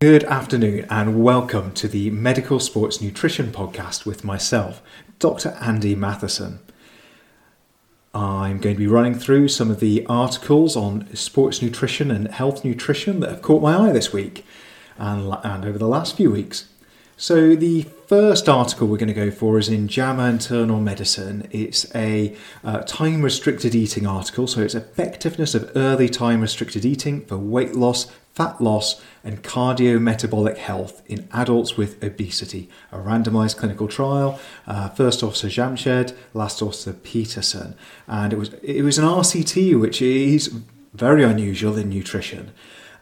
Good afternoon, and welcome to the Medical Sports Nutrition Podcast with myself, Dr. Andy Matheson. I'm going to be running through some of the articles on sports nutrition and health nutrition that have caught my eye this week and, and over the last few weeks. So, the first article we're going to go for is in JAMA Internal Medicine. It's a uh, time restricted eating article, so it's effectiveness of early time restricted eating for weight loss, fat loss, and cardiometabolic health in adults with obesity. A randomized clinical trial. Uh, first officer Jamshed, last officer Peterson, and it was it was an RCT, which is very unusual in nutrition.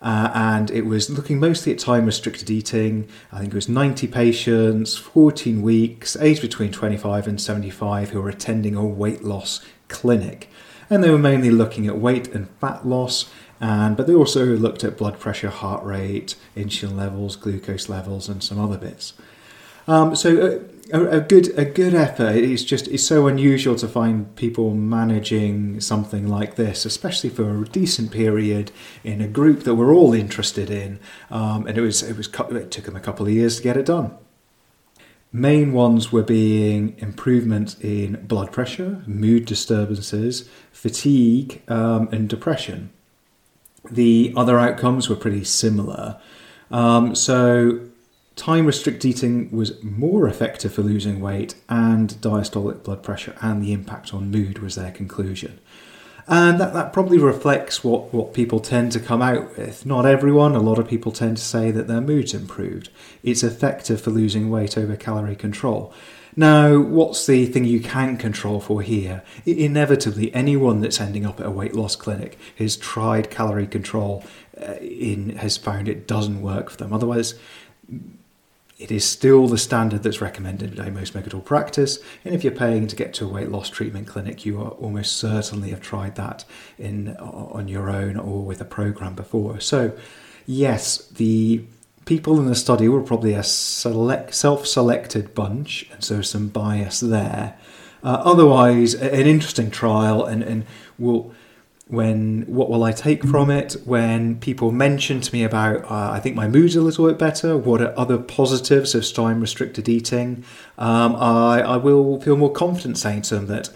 Uh, and it was looking mostly at time restricted eating. I think it was 90 patients, 14 weeks, aged between 25 and 75, who were attending a weight loss clinic. And they were mainly looking at weight and fat loss, and but they also looked at blood pressure, heart rate, insulin levels, glucose levels, and some other bits. Um, so uh, a, a, good a good effort. It's just it's so unusual to find people managing something like this, especially for a decent period in a group that we're all interested in. Um, and it was it was it took them a couple of years to get it done. Main ones were being improvement in blood pressure, mood disturbances, fatigue, um, and depression. The other outcomes were pretty similar. Um, so time restricted eating was more effective for losing weight and diastolic blood pressure and the impact on mood was their conclusion and that, that probably reflects what, what people tend to come out with. Not everyone, a lot of people tend to say that their mood's improved. It's effective for losing weight over calorie control. Now, what's the thing you can control for here? Inevitably, anyone that's ending up at a weight loss clinic has tried calorie control uh, in has found it doesn't work for them. Otherwise, it is still the standard that's recommended by most medical practice. And if you're paying to get to a weight loss treatment clinic, you are almost certainly have tried that in on your own or with a program before. So, yes, the people in the study were probably a select, self-selected bunch, and so some bias there. Uh, otherwise, an interesting trial, and and will when what will I take from it? When people mention to me about, uh, I think my mood's a little bit better. What are other positives of time restricted eating? Um, I, I will feel more confident saying to them that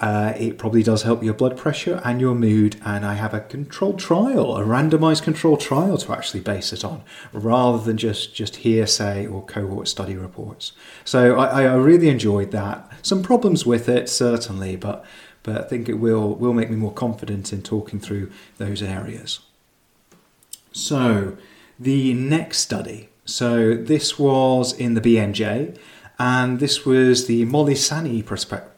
uh, it probably does help your blood pressure and your mood. And I have a controlled trial, a randomized controlled trial to actually base it on, rather than just just hearsay or cohort study reports. So I, I really enjoyed that. Some problems with it certainly, but but I think it will will make me more confident in talking through those areas. So, the next study. So, this was in the BMJ, and this was the Molisani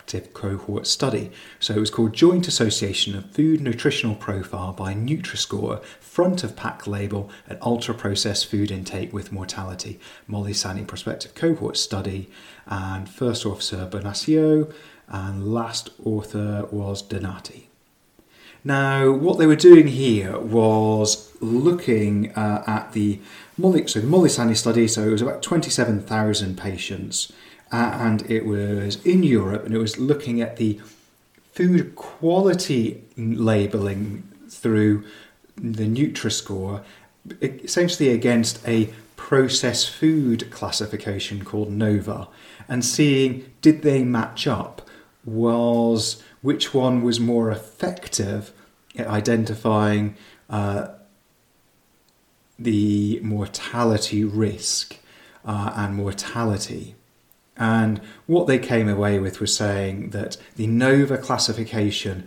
prospective cohort study. So, it was called Joint Association of Food Nutritional Profile by Nutri-Score, front of pack label, and ultra processed food intake with mortality. Molly Molisani prospective cohort study, and first officer Bonaccio and last author was Donati. Now, what they were doing here was looking uh, at the Molly, so the Molisani study. So it was about twenty-seven thousand patients, and it was in Europe, and it was looking at the food quality labelling through the Nutri-Score, essentially against a processed food classification called NOVA, and seeing did they match up was which one was more effective at identifying uh, the mortality risk uh, and mortality. And what they came away with was saying that the NOVA classification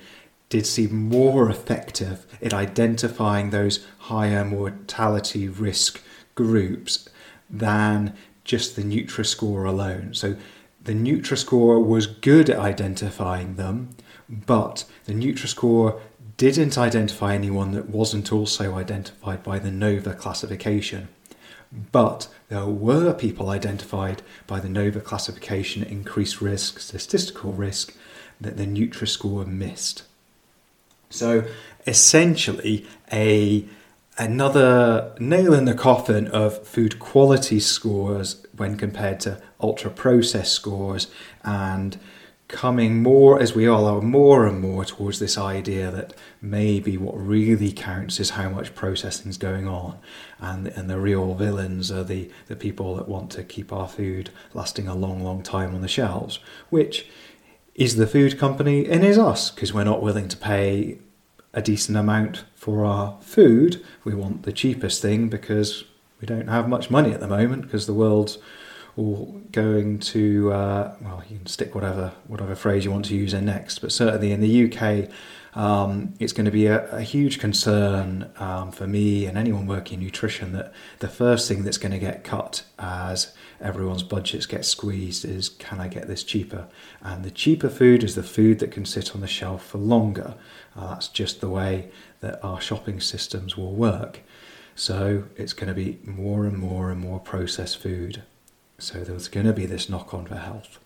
did seem more effective at identifying those higher mortality risk groups than just the Nutri-Score alone. So the Nutri-Score was good at identifying them, but the Nutri-Score didn't identify anyone that wasn't also identified by the NOVA classification. But there were people identified by the NOVA classification increased risk, statistical risk, that the Nutri-Score missed. So essentially, a another nail in the coffin of food quality scores when compared to ultra processed scores and coming more as we all are more and more towards this idea that maybe what really counts is how much processing is going on. And and the real villains are the the people that want to keep our food lasting a long long time on the shelves which is the food company and is us because we're not willing to pay a decent amount for our food. We want the cheapest thing because we don't have much money at the moment because the world's all going to uh, well, you can stick whatever whatever phrase you want to use in next, but certainly in the UK, um, it's going to be a, a huge concern um, for me and anyone working in nutrition that the first thing that's going to get cut as everyone's budgets get squeezed is can I get this cheaper? And the cheaper food is the food that can sit on the shelf for longer. Uh, that's just the way that our shopping systems will work. So it's going to be more and more and more processed food. So there's going to be this knock on for health.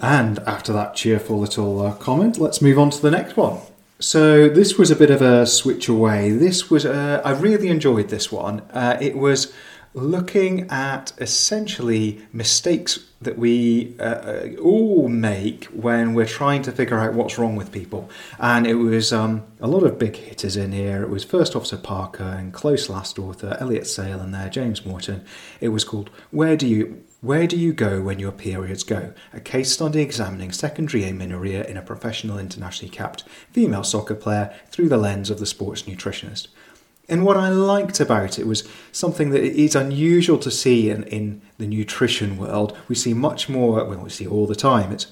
And after that cheerful little uh, comment, let's move on to the next one. So this was a bit of a switch away. This was uh, I really enjoyed this one. Uh, it was looking at essentially mistakes that we uh, uh, all make when we're trying to figure out what's wrong with people. And it was um, a lot of big hitters in here. It was First Officer Parker and close last author Elliott-Sale and there James Morton. It was called Where Do You where do you go when your periods go? A case study examining secondary amenorrhea in a professional internationally capped female soccer player through the lens of the sports nutritionist. And what I liked about it was something that is unusual to see in, in the nutrition world. We see much more, well, we see all the time. It's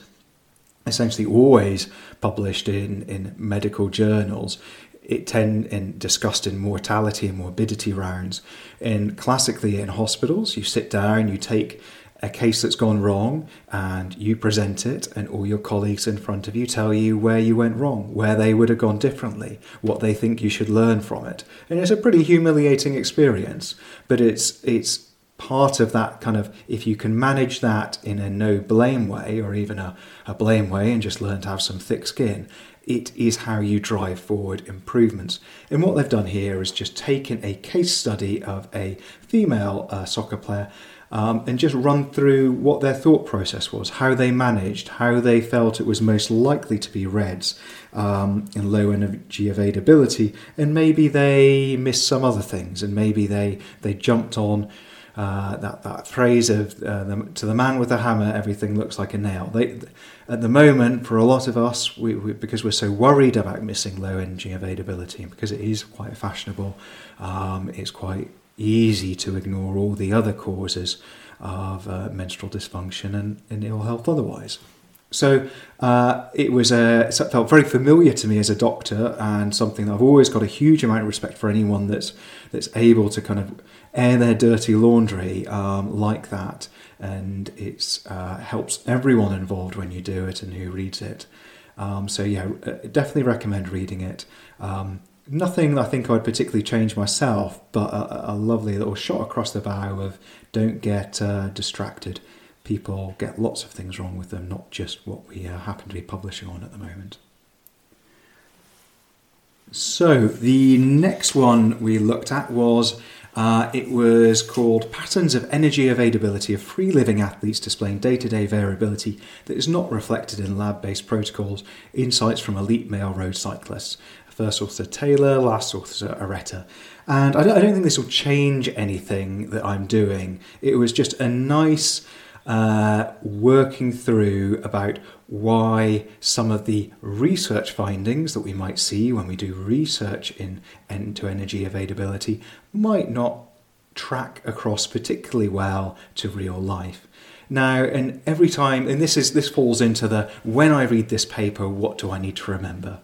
essentially always published in, in medical journals. It tend and discussed in mortality and morbidity rounds. And classically in hospitals, you sit down, you take a case that's gone wrong and you present it and all your colleagues in front of you tell you where you went wrong where they would have gone differently what they think you should learn from it and it's a pretty humiliating experience but it's it's part of that kind of if you can manage that in a no blame way or even a, a blame way and just learn to have some thick skin it is how you drive forward improvements. And what they've done here is just taken a case study of a female uh, soccer player um, and just run through what their thought process was, how they managed, how they felt it was most likely to be RED-S um, in low energy availability, and maybe they missed some other things, and maybe they they jumped on. Uh, that that phrase of uh, the, to the man with the hammer, everything looks like a nail. They, at the moment, for a lot of us, we, we, because we're so worried about missing low energy availability, because it is quite fashionable, um, it's quite easy to ignore all the other causes of uh, menstrual dysfunction and, and, ill health otherwise. So uh, it was a, it felt very familiar to me as a doctor, and something that I've always got a huge amount of respect for anyone that's that's able to kind of air their dirty laundry um, like that, and it uh, helps everyone involved when you do it and who reads it. Um, so yeah, uh, definitely recommend reading it. Um, nothing I think I'd particularly change myself, but a, a, lovely little shot across the bow of don't get uh, distracted. People get lots of things wrong with them, not just what we uh, happen to be publishing on at the moment. So the next one we looked at was uh, it was called Patterns of Energy Availability of Free Living Athletes Displaying Day to Day Variability That Is Not Reflected in Lab Based Protocols Insights from Elite Male Road Cyclists. First author Taylor, last author Areta. And I don't, I don't think this will change anything that I'm doing. It was just a nice uh, working through about why some of the research findings that we might see when we do research in end to energy availability might not track across particularly well to real life. Now, and every time, and this is this falls into the when I read this paper, what do I need to remember?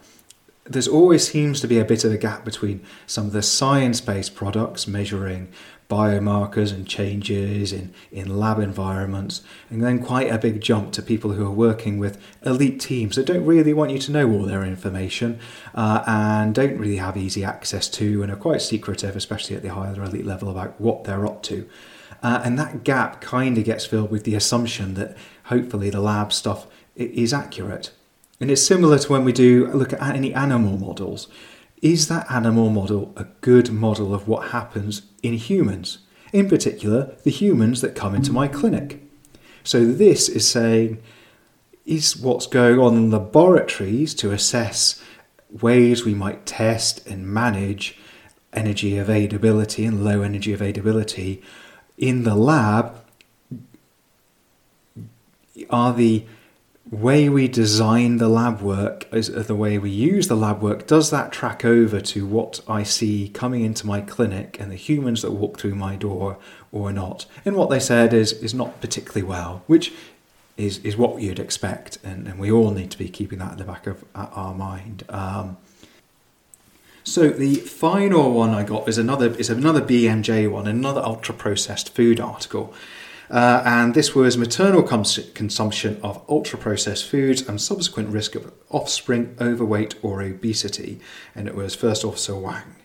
There's always seems to be a bit of a gap between some of the science-based products measuring biomarkers and changes in, in lab environments, and then quite a big jump to people who are working with elite teams that don't really want you to know all their information uh, and don't really have easy access to and are quite secretive, especially at the higher elite level, about what they're up to. Uh, and that gap kind of gets filled with the assumption that hopefully the lab stuff is accurate. And it's similar to when we do look at any animal models. Is that animal model a good model of what happens in humans? In particular, the humans that come into my clinic. So this is saying, is what's going on in laboratories to assess ways we might test and manage energy availability and low energy availability in the lab are the way we design the lab work, is the way we use the lab work, does that track over to what I see coming into my clinic and the humans that walk through my door or not? And what they said is is not particularly well, which is is what you'd expect, and, and we all need to be keeping that in the back of our mind. Um, so the final one I got is another is another BMJ one, another ultra processed food article. Uh, and this was maternal cons- consumption of ultra processed foods and subsequent risk of offspring overweight or obesity. And it was First Officer Wang.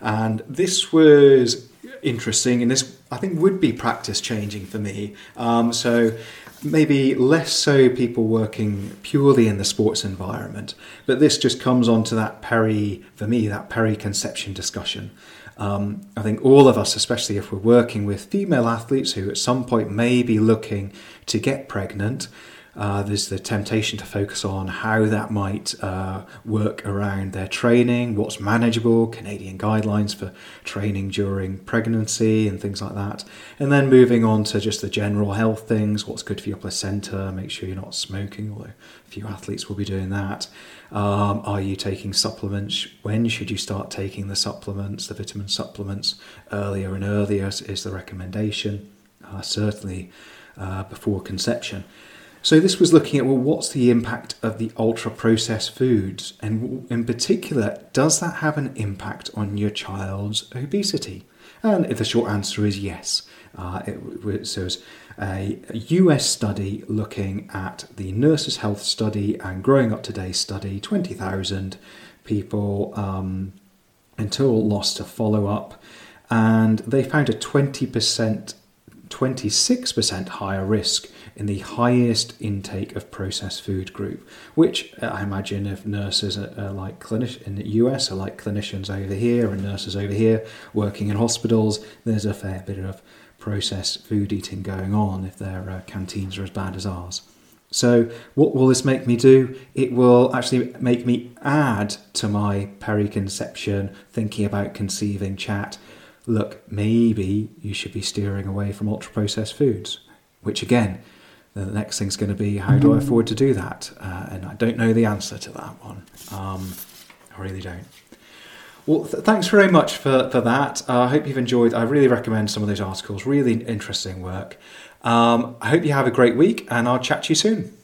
And this was interesting, and this I think would be practice changing for me. Um, so maybe less so people working purely in the sports environment, but this just comes on to that peri, for me, that peri-conception discussion. Um, I think all of us, especially if we're working with female athletes who at some point may be looking to get pregnant, uh, there's the temptation to focus on how that might uh, work around their training, what's manageable, Canadian guidelines for training during pregnancy and things like that. And then moving on to just the general health things what's good for your placenta, make sure you're not smoking, although a few athletes will be doing that. Um, are you taking supplements? When should you start taking the supplements, the vitamin supplements? Earlier and earlier is the recommendation, uh, certainly uh, before conception. So this was looking at well, what's the impact of the ultra processed foods, and in particular, does that have an impact on your child's obesity? And if the short answer is yes. Uh, it, so it was a, US study looking at the Nurses' Health Study and Growing Up Today study, 20,000 people um, until lost to follow up, and they found a 20%, 26% higher risk in the highest intake of processed food group, which uh, I imagine if nurses are, are like clinicians in the US are like clinicians over here and nurses over here working in hospitals, there's a fair bit of processed food eating going on if their uh, canteens are as bad as ours. So, what will this make me do? It will actually make me add to my peri-conception thinking about conceiving chat. Look, maybe you should be steering away from ultra processed foods, which again the next thing's going to be how do I afford to do that? Uh, and I don't know the answer to that one. Um, I really don't. Well, th- thanks very much for, for that. Uh, I hope you've enjoyed. I really recommend some of those articles. Really interesting work. Um, I hope you have a great week, and I'll chat to you soon.